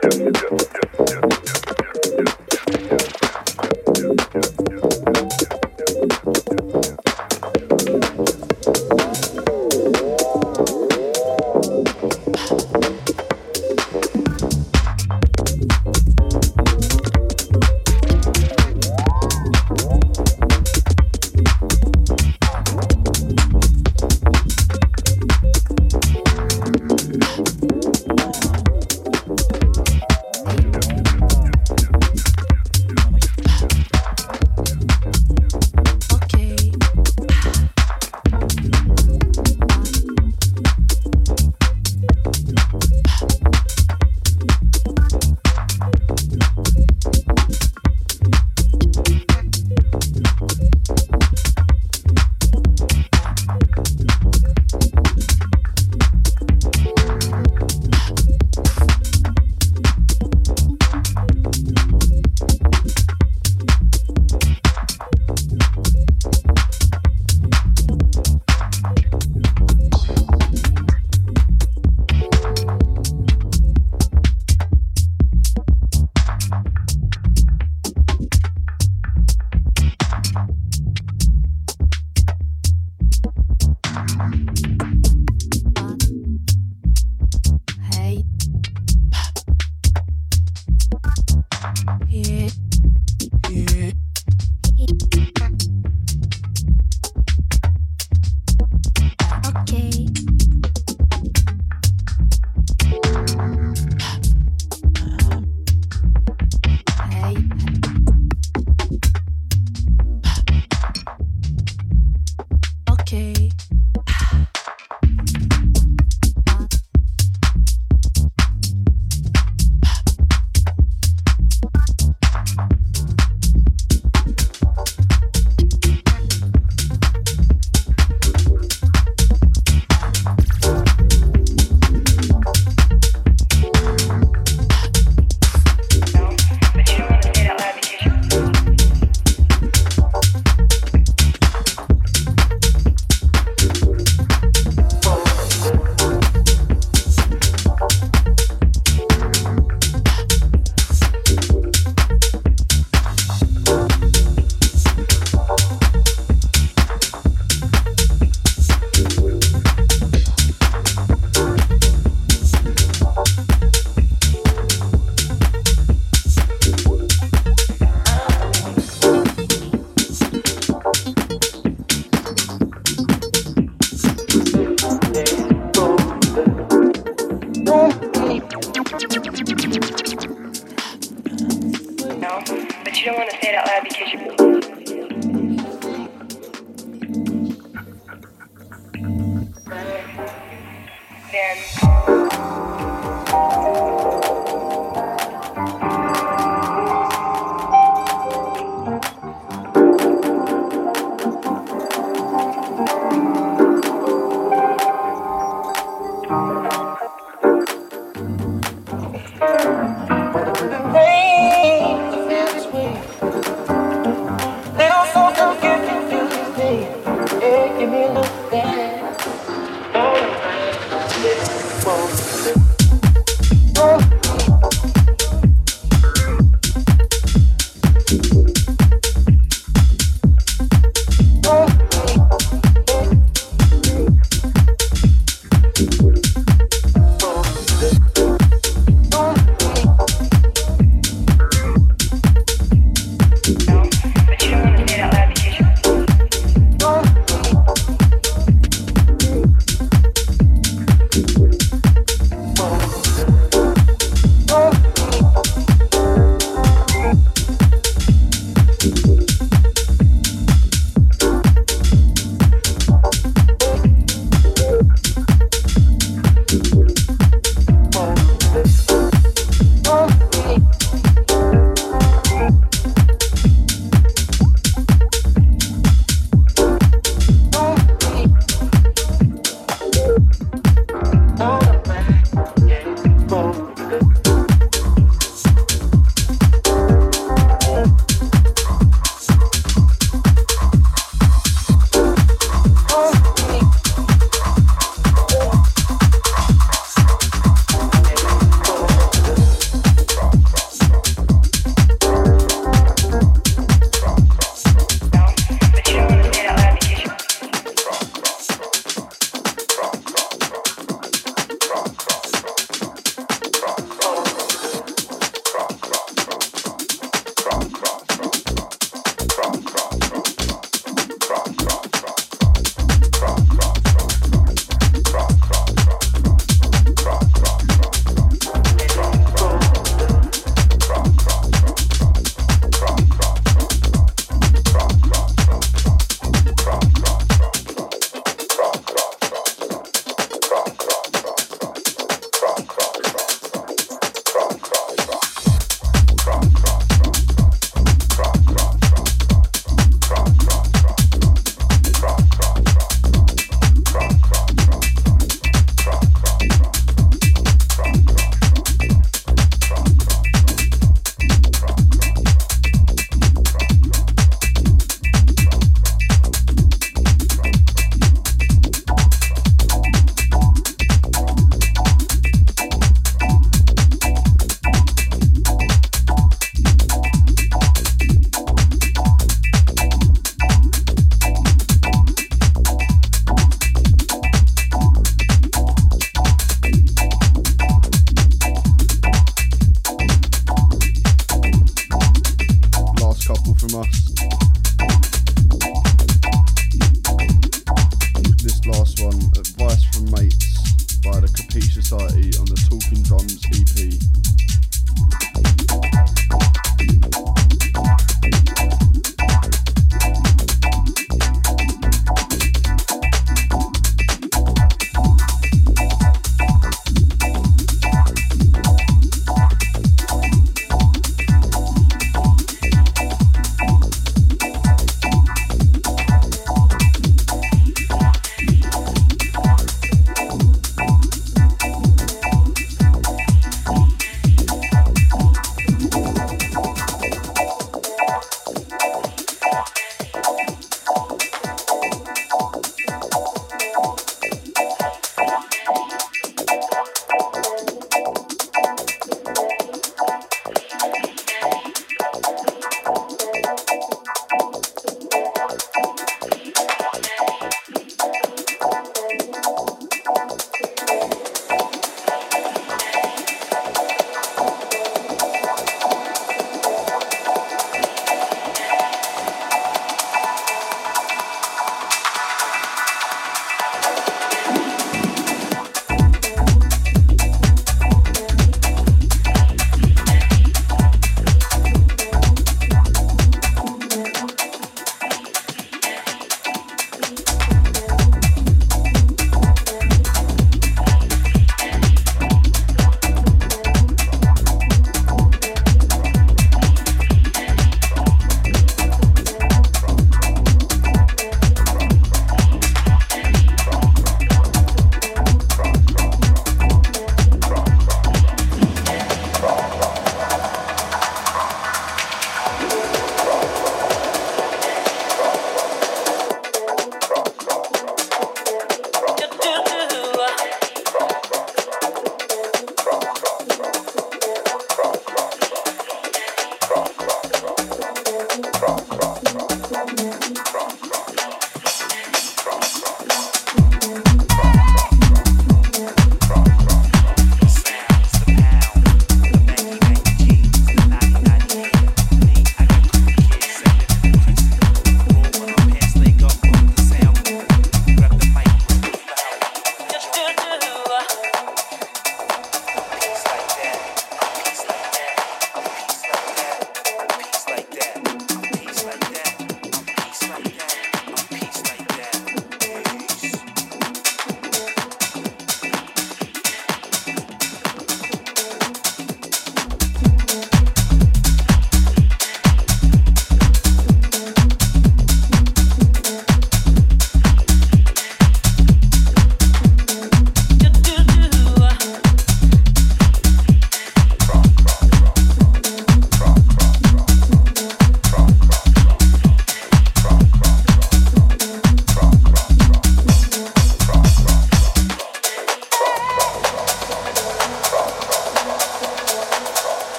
go. Rumble.